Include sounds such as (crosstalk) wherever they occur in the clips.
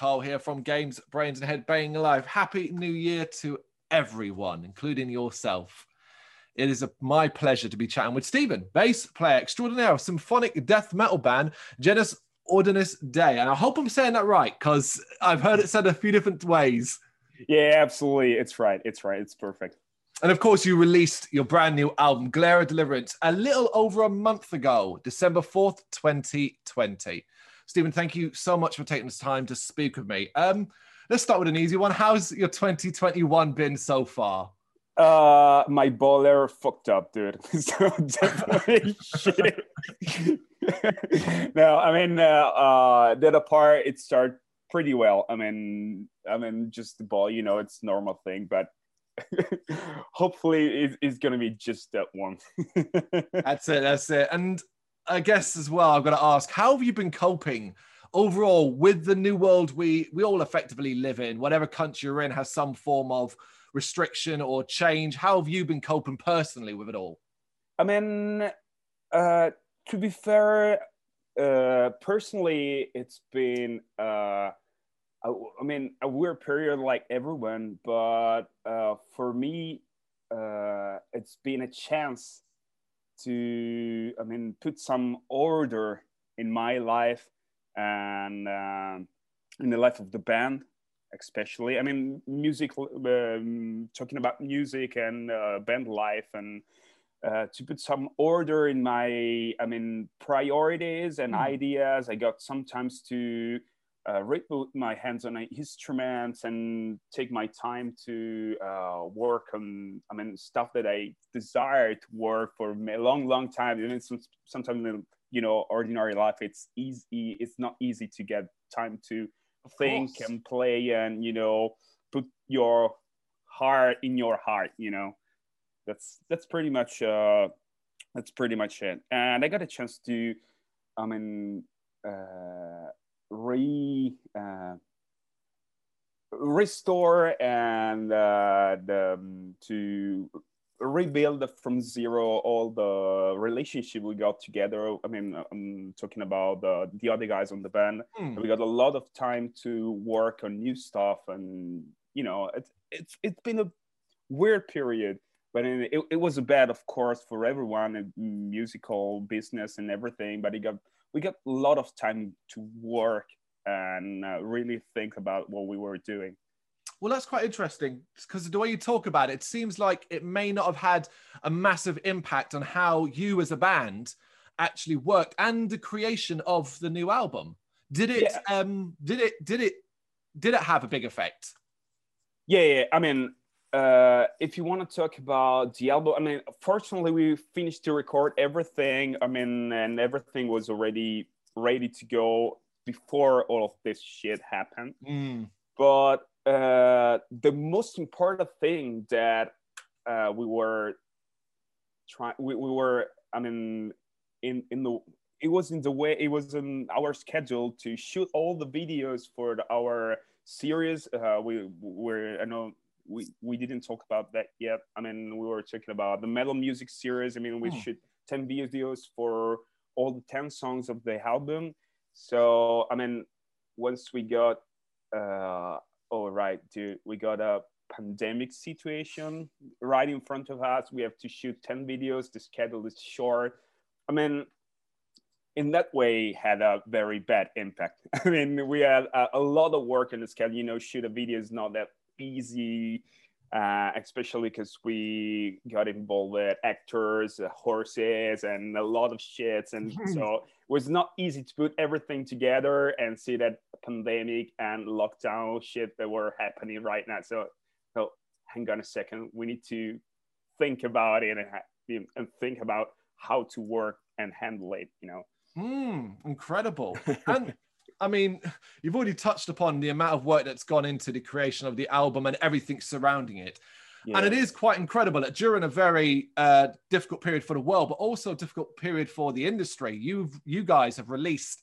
Carl here from Games, Brains, and Head Banging Life. Happy New Year to everyone, including yourself. It is a, my pleasure to be chatting with Steven, bass player extraordinaire of symphonic death metal band Genus Ordinis Dei. And I hope I'm saying that right because I've heard it said a few different ways. Yeah, absolutely. It's right. It's right. It's perfect. And of course, you released your brand new album, Glare of Deliverance, a little over a month ago, December 4th, 2020. Steven, thank you so much for taking this time to speak with me. Um, let's start with an easy one. How's your 2021 been so far? Uh, my boiler fucked up, dude. (laughs) so definitely (laughs) shit. (laughs) no, I mean, uh, uh, that apart, it started pretty well. I mean, I mean, just the ball, you know, it's normal thing, but hopefully it, it's going to be just that one. that's it. That's it. And I guess as well, I've got to ask, how have you been coping overall with the new world we we all effectively live in? Whatever country you're in has some form of restriction or change. How have you been coping personally with it all? I mean, uh, to be fair, uh, personally, it's been, uh, I, mean, a weird period like everyone, but uh, for me, uh, it's been a chance to, I mean, put some order in my life and um, in the life of the band especially i mean music um, talking about music and uh, band life and uh, to put some order in my i mean priorities and mm. ideas i got sometimes to uh, reboot my hands on instruments and take my time to uh, work on i mean stuff that i desire to work for a long long time. And it's sometimes you know ordinary life it's easy it's not easy to get time to of think course. and play and you know put your heart in your heart you know. That's that's pretty much uh that's pretty much it. And i got a chance to i mean uh re uh restore and uh the um, to rebuild from zero all the relationship we got together. I mean, I'm talking about the, the other guys on the band. Mm. We got a lot of time to work on new stuff, and you know, it's it's it's been a weird period, but it, it was a bad, of course, for everyone, musical business and everything. But it got we got a lot of time to work and uh, really think about what we were doing. Well, that's quite interesting because the way you talk about it, it seems like it may not have had a massive impact on how you as a band actually worked and the creation of the new album. Did it? Yeah. Um, did it? Did it? Did it have a big effect? Yeah, yeah. I mean, uh, if you want to talk about the album, I mean, fortunately, we finished to record everything. I mean, and everything was already ready to go before all of this shit happened. Mm. But uh, the most important thing that uh, we were trying, we, we were, I mean, in in the it was in the way it was in our schedule to shoot all the videos for the, our series. Uh, we were I know we we didn't talk about that yet. I mean, we were talking about the metal music series. I mean, we oh. shoot ten videos for all the ten songs of the album. So I mean, once we got uh, oh right dude we got a pandemic situation right in front of us we have to shoot 10 videos the schedule is short i mean in that way had a very bad impact (laughs) i mean we had a, a lot of work in the schedule you know shoot a video is not that easy uh, especially because we got involved with actors, uh, horses, and a lot of shits. And (laughs) so it was not easy to put everything together and see that pandemic and lockdown shit that were happening right now. So, so hang on a second. We need to think about it and, and think about how to work and handle it, you know. Mm, incredible. (laughs) And I mean, (sighs) you've already touched upon the amount of work that's gone into the creation of the album and everything surrounding it. Yeah. And it is quite incredible that during a very uh, difficult period for the world, but also a difficult period for the industry, you you guys have released,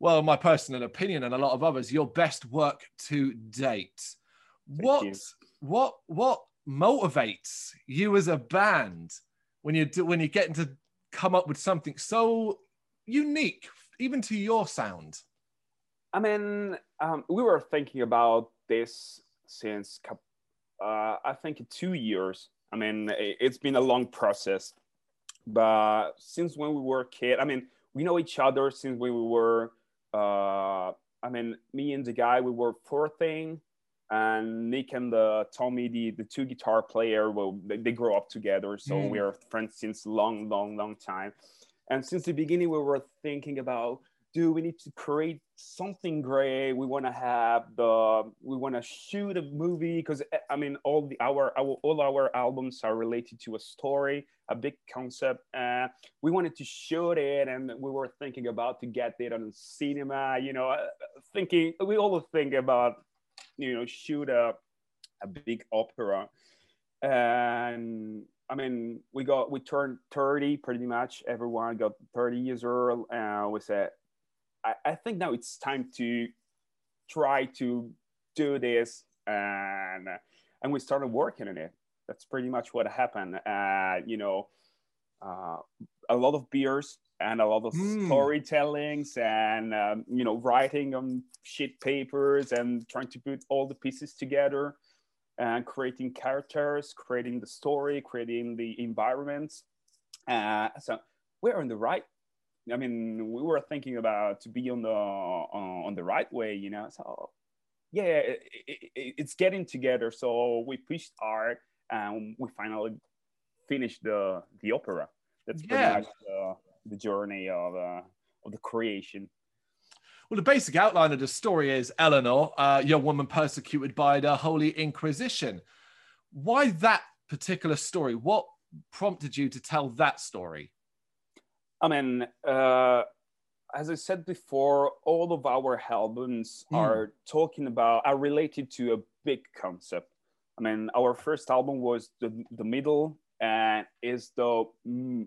well, my personal opinion and a lot of others, your best work to date. Thank what you. what what motivates you as a band when you do when you're getting to come up with something so unique, even to your sound? I mean, um, we were thinking about this since uh, I think two years. I mean, it's been a long process, but since when we were a kid, I mean, we know each other since when we were. Uh, I mean, me and the guy, we were 14, and Nick and the Tommy, the, the two guitar player, well, they, they grow up together, so mm. we are friends since long, long, long time. And since the beginning, we were thinking about do we need to create something great we want to have the we want to shoot a movie because eh, i mean all the our, our all our albums are related to a story a big concept uh, we wanted to shoot it and we were thinking about to get it on cinema you know uh, thinking we always think about you know shoot a, a big opera and I mean, we got we turned 30 pretty much. Everyone got 30 years old. And we said, I, I think now it's time to try to do this and and we started working on it. That's pretty much what happened. Uh, you know uh, a lot of beers and a lot of mm. storytellings and um, you know writing on sheet papers and trying to put all the pieces together and creating characters creating the story creating the environments uh, so we're on the right I mean, we were thinking about to be on the uh, on the right way, you know. So yeah, it, it, it's getting together. So we pushed hard, and we finally finished the the opera. That's pretty yeah. much the, the journey of uh, of the creation. Well, the basic outline of the story is Eleanor, a young woman persecuted by the Holy Inquisition. Why that particular story? What prompted you to tell that story? I mean, uh, as I said before, all of our albums mm. are talking about, are related to a big concept. I mean, our first album was the, the middle and is the, mm,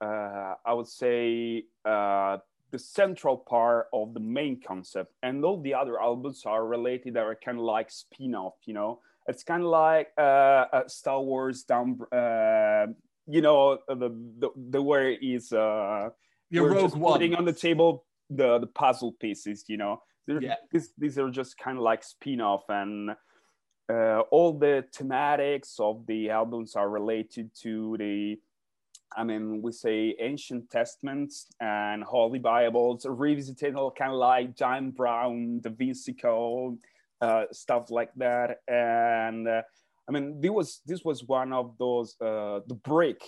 uh, I would say, uh, the central part of the main concept. And all the other albums are related, they are kind of like spin off, you know? It's kind of like uh, Star Wars down, uh, you know the the, the way is uh Your we're just putting on the table the the puzzle pieces you know yeah. these, these are just kind of like spin-off and uh, all the thematics of the albums are related to the I mean, we say ancient testaments and holy Bibles, revisited all kind of like John Brown, Da Vinci Code, uh, stuff like that. And uh, I mean, this was this was one of those uh, the break,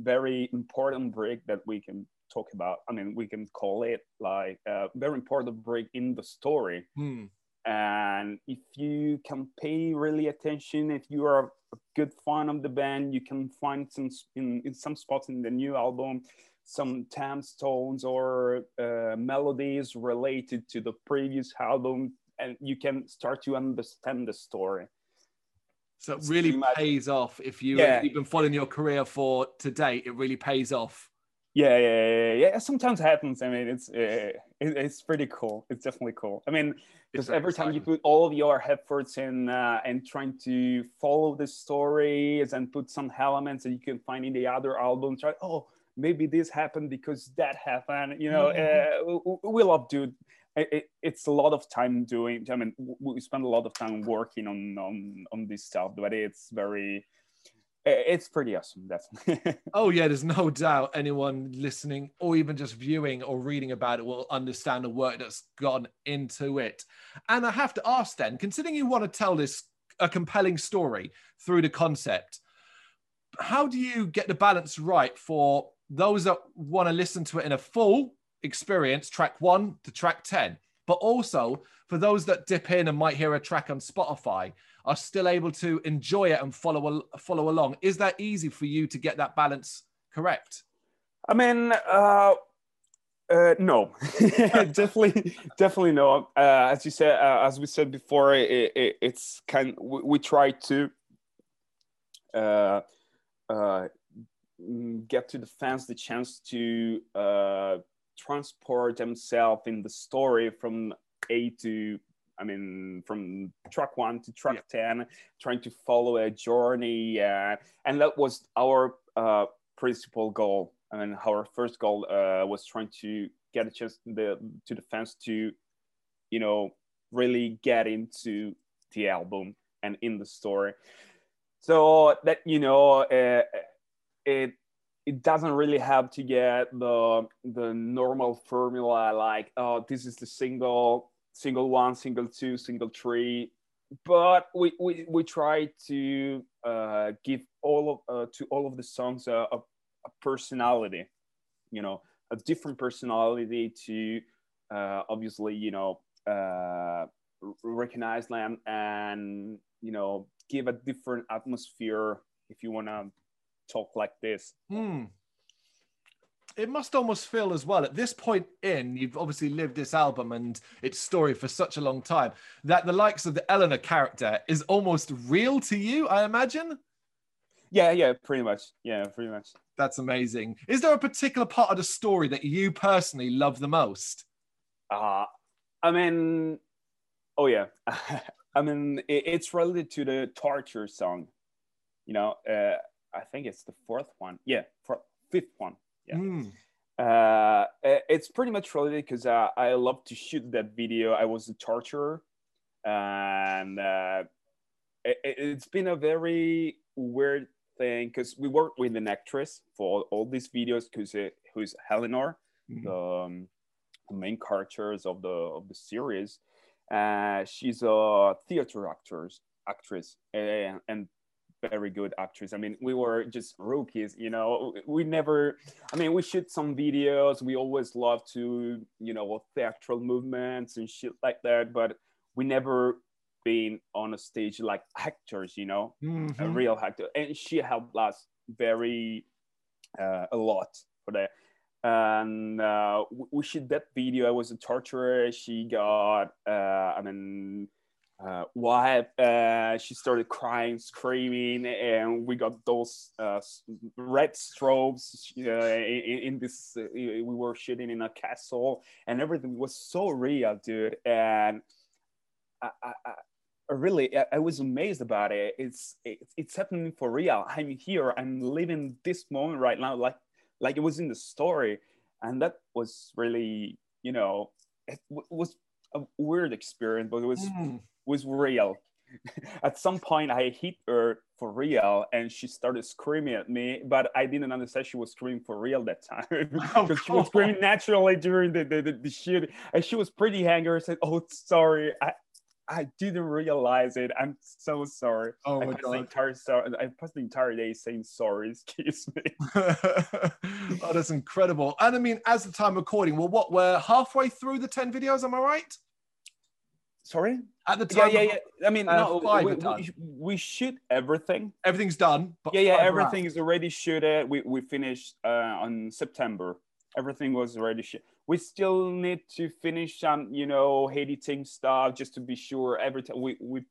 very important break that we can talk about. I mean, we can call it like a very important break in the story. Hmm. And if you can pay really attention, if you are a good fan of the band, you can find some in, in some spots in the new album some time stones or uh, melodies related to the previous album and you can start to understand the story so it really pays off if you yeah. you've been following your career for to date. It really pays off. Yeah, yeah, yeah, yeah. Sometimes happens. I mean, it's uh, it's pretty cool. It's definitely cool. I mean, because every exciting. time you put all of your efforts in uh, and trying to follow the stories and put some elements that you can find in the other albums, right? Oh, maybe this happened because that happened. You know, mm-hmm. uh, we love doing it, it's a lot of time doing i mean we spend a lot of time working on on, on this stuff but it's very it's pretty awesome that's (laughs) oh yeah there's no doubt anyone listening or even just viewing or reading about it will understand the work that's gone into it. And i have to ask then considering you want to tell this a compelling story through the concept how do you get the balance right for those that want to listen to it in a full experience track one to track 10. But also for those that dip in and might hear a track on Spotify, are still able to enjoy it and follow follow along. Is that easy for you to get that balance correct? I mean, uh, uh, no, (laughs) definitely, definitely no. Uh, as you said, uh, as we said before, it, it, it's kind. We, we, try to uh, uh, get to the fans the chance to transport themselves in the story from A to I mean, from track one to track yeah. 10, trying to follow a journey. Uh, and that was our uh, principal goal. I mean, our first goal uh, was trying to get a chance to the, to the fans to you know really get into the album and in the story so that you know uh, it it doesn't really have to get the the normal formula like oh this is the single single one single two single three. But we we, we try to uh, give all of uh, to all of the songs a, a, a, personality you know a different personality to uh, obviously you know uh, recognize them and you know give a different atmosphere if you want to talk like this. Hmm. it must almost feel as well at this point in you've obviously lived this album and its story for such a long time that the likes of the eleanor character is almost real to you i imagine? Yeah yeah pretty much. Yeah pretty much. That's amazing. Is there a particular part of the story that you personally love the most? Uh i mean oh yeah. (laughs) I mean, it's related to the torture song. You know, uh, I think it's the fourth one. Yeah, for, fifth one. Yeah. Mm. Uh, it's pretty much related because uh, I love to shoot that video. I was a torturer, and uh, it, has been a very weird thing because we worked with an actress for all these videos because who's Eleanor, mm-hmm. the, um, the main characters of the of the series uh, she's a theater actress, actress, and, and very good actress. I mean, we were just rookies, you know. We never, I mean, we shoot some videos. We always love to, you know, theatrical movements and shit like that, but we never been on a stage like actors, you know, mm-hmm. a real actor. And she helped us very uh, a lot for that and uh, we shoot that video. I was a torturer. She got, uh, I mean, uh, what? Uh, she started crying, screaming, and we got those uh, red strobes uh, in, in, this. Uh, we were shooting in a castle, and everything was so real, dude. And I, I, I really, I, I was amazed about it. It's, it's it's happening for real. I'm here. I'm living this moment right now, like like it was in the story and that was really you know it was a weird experience but it was mm. Was real (laughs) at some point i hit her for real and she started screaming at me but i didn't understand she was screaming for real that time (laughs) because (laughs) oh, she was screaming naturally during the, the, the, the shoot and she was pretty angry said oh sorry I, I didn't realize it. I'm so sorry. Oh I my god! The entire sorry, I passed the entire day saying sorry. Excuse me. oh, that's incredible. And I mean, as the time recording, well, what we're halfway through the ten videos. Am I right? Sorry. At the time, yeah, yeah, yeah. I mean, uh, no, we, we, we, shoot everything. Everything's done. yeah, yeah. Everything is already shooted. We we finished uh, on September. Everything was already shot we still need to finish some, you know, editing stuff just to be sure every time we, we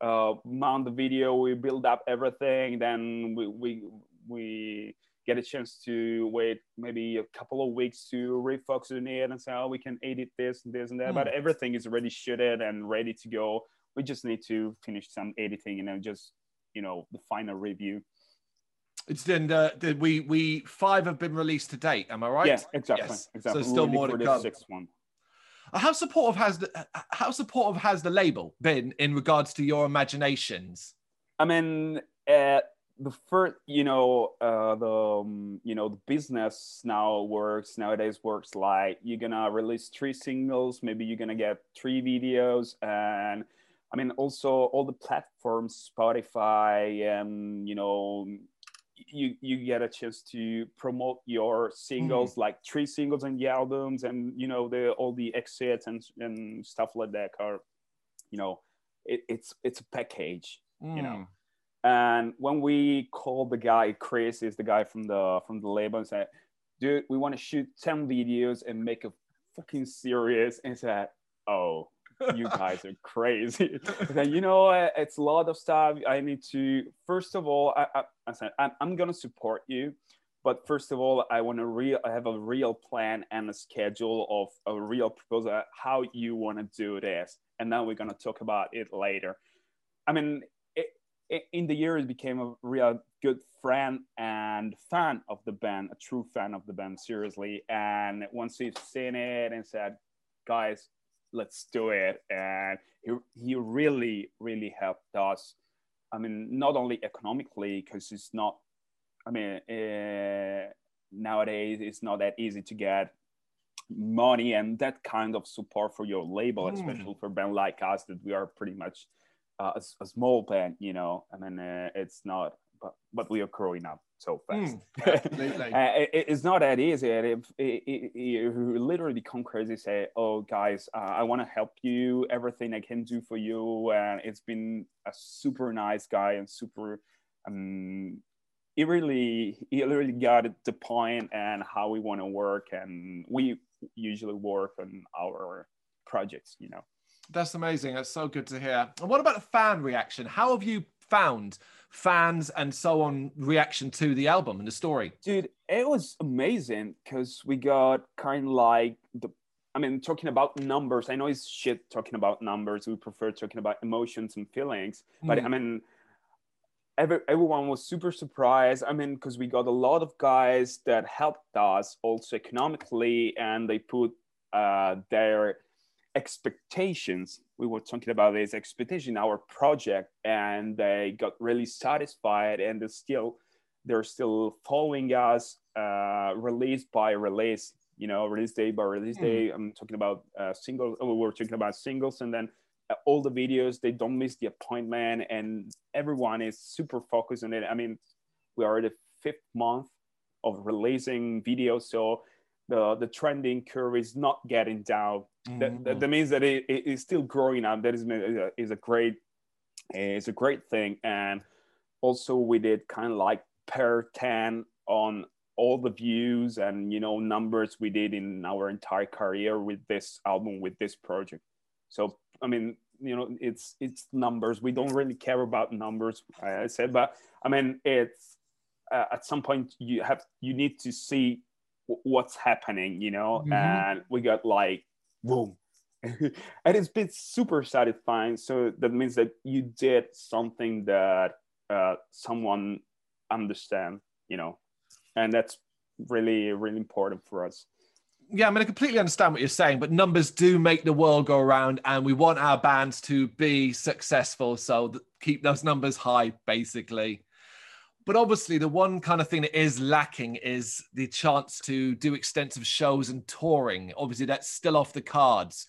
uh, mount the video, we build up everything, then we, we, we get a chance to wait maybe a couple of weeks to refocus on it and say, oh, we can edit this and this and that. Mm. But everything is already shooted and ready to go. We just need to finish some editing and then just, you know, the final review. It's then uh, we we five have been released to date. Am I right? Yeah, exactly. Yes. Exactly. So still more to come. Sixth one. Uh, how supportive has the how supportive has the label been in regards to your imaginations? I mean, uh, the first, you know, uh, the um, you know the business now works nowadays works like you're gonna release three singles, maybe you're gonna get three videos, and I mean also all the platforms, Spotify, and you know you you get a chance to promote your singles mm. like three singles and the albums and you know the all the exits and and stuff like that are you know it, it's it's a package mm. you know mm. And when we called the guy chris is the guy from the from the label and said dude we want to shoot 10 videos and make a fucking series and said oh you (laughs) guys are crazy. then you know, it's a lot of stuff. I need to first of all, I, I, I said I'm, I'm gonna support you, but first of all, I want to real. I have a real plan and a schedule of a real proposal how you want to do this, and then we're gonna talk about it later. I mean, in the years, became a real good friend and fan of the band, a true fan of the band, seriously. And once we've seen it and said, guys, let's do it. And he, he really, really helped us. I mean, not only economically, because it's not, I mean, uh, nowadays it's not that easy to get money and that kind of support for your label, mm. especially for a band like us that we are pretty much uh, a, a, small band, you know. I mean, uh, it's not, but, but we are growing up so fast. Mm, (laughs) uh, it, it's not that easy. It, it, you literally come crazy, say, "Oh, guys, uh, I want to help you. Everything I can do for you." And it's been a super nice guy and super. Um, he really, he really got the point and how we want to work, and we usually work on our projects. You know. That's amazing. That's so good to hear. And what about the fan reaction? How have you found fans and so on reaction to the album and the story? Dude, it was amazing because we got kind of like the I mean, talking about numbers, I know it's shit talking about numbers. We prefer talking about emotions and feelings. Mm. But I mean, every, everyone was super surprised. I mean, because we got a lot of guys that helped us also economically and they put uh, their expectations we were talking about this expectation our project and they got really satisfied and they're still they're still following us uh, release by release you know release day by release day mm. i'm talking about uh, singles oh, we are talking about singles and then uh, all the videos they don't miss the appointment and everyone is super focused on it i mean we are the fifth month of releasing videos so the the trending curve is not getting down. Mm-hmm. That, that, that, means that it, it is still growing up. That is is a great is a great thing. And also we did kind of like per ten on all the views and you know numbers we did in our entire career with this album with this project. So I mean you know it's it's numbers. We don't really care about numbers. I said, but I mean it's uh, at some point you have you need to see what's happening, you know, mm-hmm. and we got like boom. (laughs) and it's been super satisfying. So that means that you did something that uh, someone understand, you know, and that's really really important for us. Yeah, I mean, I completely understand what you're saying, but numbers do make the world go around, and we want our bands to be successful. So th- keep those numbers high, basically. But obviously, the one kind of thing that is lacking is the chance to do extensive shows and touring. Obviously, that's still off the cards.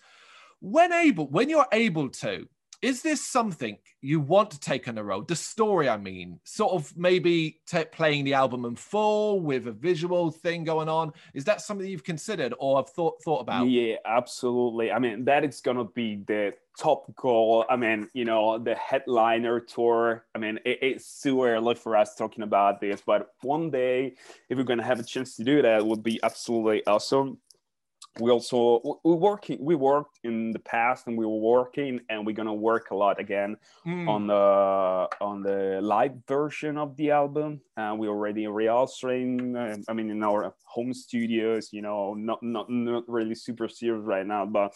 When able, when you're able to, is this something you want to take on the road? The story, I mean, sort of maybe t- playing the album in full with a visual thing going on. Is that something you've considered or have thought thought about? Yeah, absolutely. I mean, that is gonna be the top goal. I mean, you know, the headliner tour. I mean, it, it's too early for us talking about this, but one day, if we're gonna have a chance to do that, would be absolutely awesome we also we working we worked in the past and we were working and we're gonna work a lot again mm. on the on the live version of the album and we already rehearsing uh, i mean in our home studios you know not not not really super serious right now but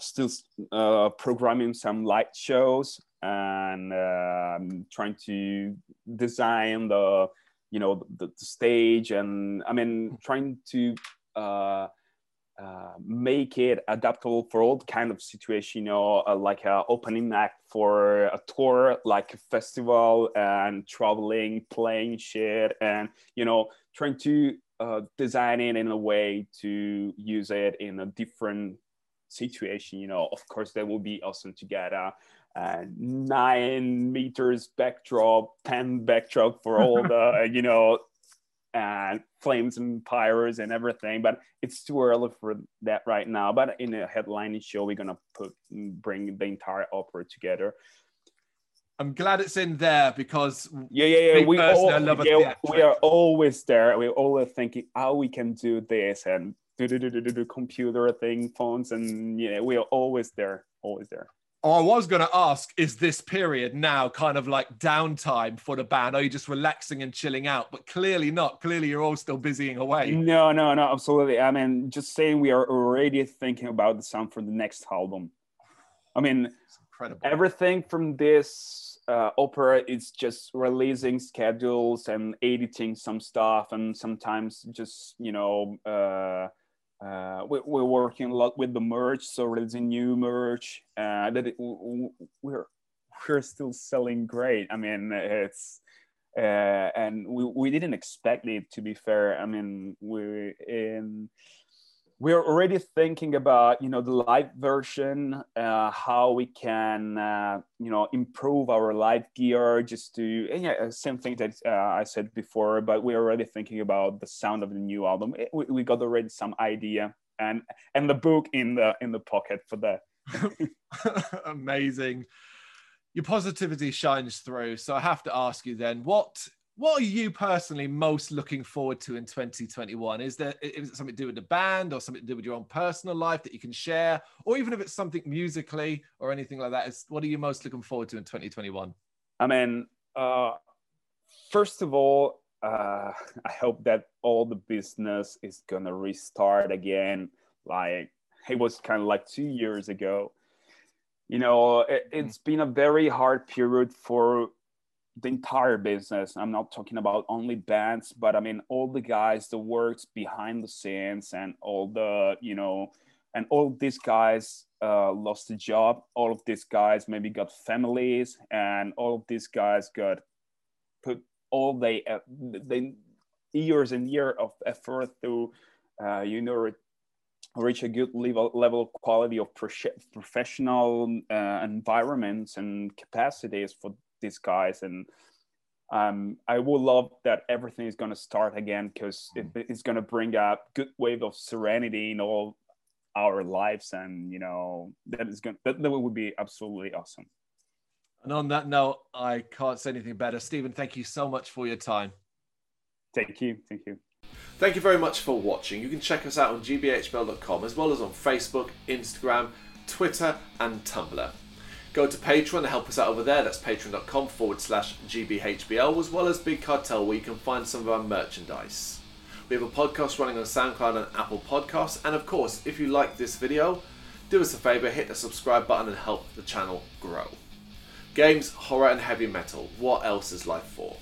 still uh, programming some light shows and uh, trying to design the you know the, the stage and i mean trying to uh, uh, make it adaptable for all kind of situation you know uh, like a opening act for a tour like a festival and traveling playing shit and you know trying to uh, design it in a way to use it in a different situation you know. Of course that will be awesome to get a, a nine meters backdrop 10 backdrop for all (laughs) the you know and flames and pyros and everything but it's too early for that right now but in a headlining show we're gonna put bring the entire opera together I'm glad it's in there because yeah, yeah, yeah. We, all, yeah, we are always there. We're always thinking how we can do this and do do do do do computer thing, phones, and yeah, we are always there, always there. Oh, I was going to ask, is this period now kind of like downtime for the band? Are you just relaxing and chilling out? But clearly not. Clearly, you're all still busying away. No, no, no, absolutely. I mean, just saying we are already thinking about the sound for the next album. I mean, incredible. everything from this uh, opera is just releasing schedules and editing some stuff, and sometimes just, you know, uh, uh, we, are working a lot with the merch, so releasing new merch. Uh, that it, we're we're still selling great. I mean, it's uh, and we, we didn't expect it to be fair. I mean, we in we're already thinking about you know the live version uh, how we can uh, you know improve our live gear just to yeah same thing that uh, i said before but we're already thinking about the sound of the new album. It, we, we, got already some idea and and the book in the in the pocket for that. (laughs) Amazing. Your positivity shines through. So i have to ask you then what what are you personally most looking forward to in 2021 is there is it something to do with the band or something to do with your own personal life that you can share? Or even if it's something musically or anything like that is what are you most looking forward to in 2021 i mean uh, first of all uh, i hope that all the business is gonna restart again. Like it was kind of like two years ago. You know it, has been a very hard period for the entire business. I'm not talking about only bands, but I mean all the guys that works behind the scenes and all the you know, and all these guys uh, lost a job. All of these guys maybe got families, and all of these guys got put all they uh, the years and year of effort to uh, you know reach a good level level of quality of professional uh, environments and capacities for these guys and um, I will love that everything is going to start again because it, mm. it's going to bring a good wave of serenity in all our lives, and you know that is going that, that would be absolutely awesome. And on that note, I can't say anything better. Steven, thank you so much for your time. Thank you, thank you. Thank you very much for watching. You can check us out on gbhbl.com as well as on Facebook, Instagram, Twitter, and Tumblr. Go to Patreon to help us out over there. That's patreon.com forward slash GBHBL, as well as Big Cartel, where you can find some of our merchandise. We have a podcast running on SoundCloud and Apple Podcasts. And of course, if you like this video, do us a favour, hit the subscribe button and help the channel grow. Games, horror, and heavy metal. What else is life for?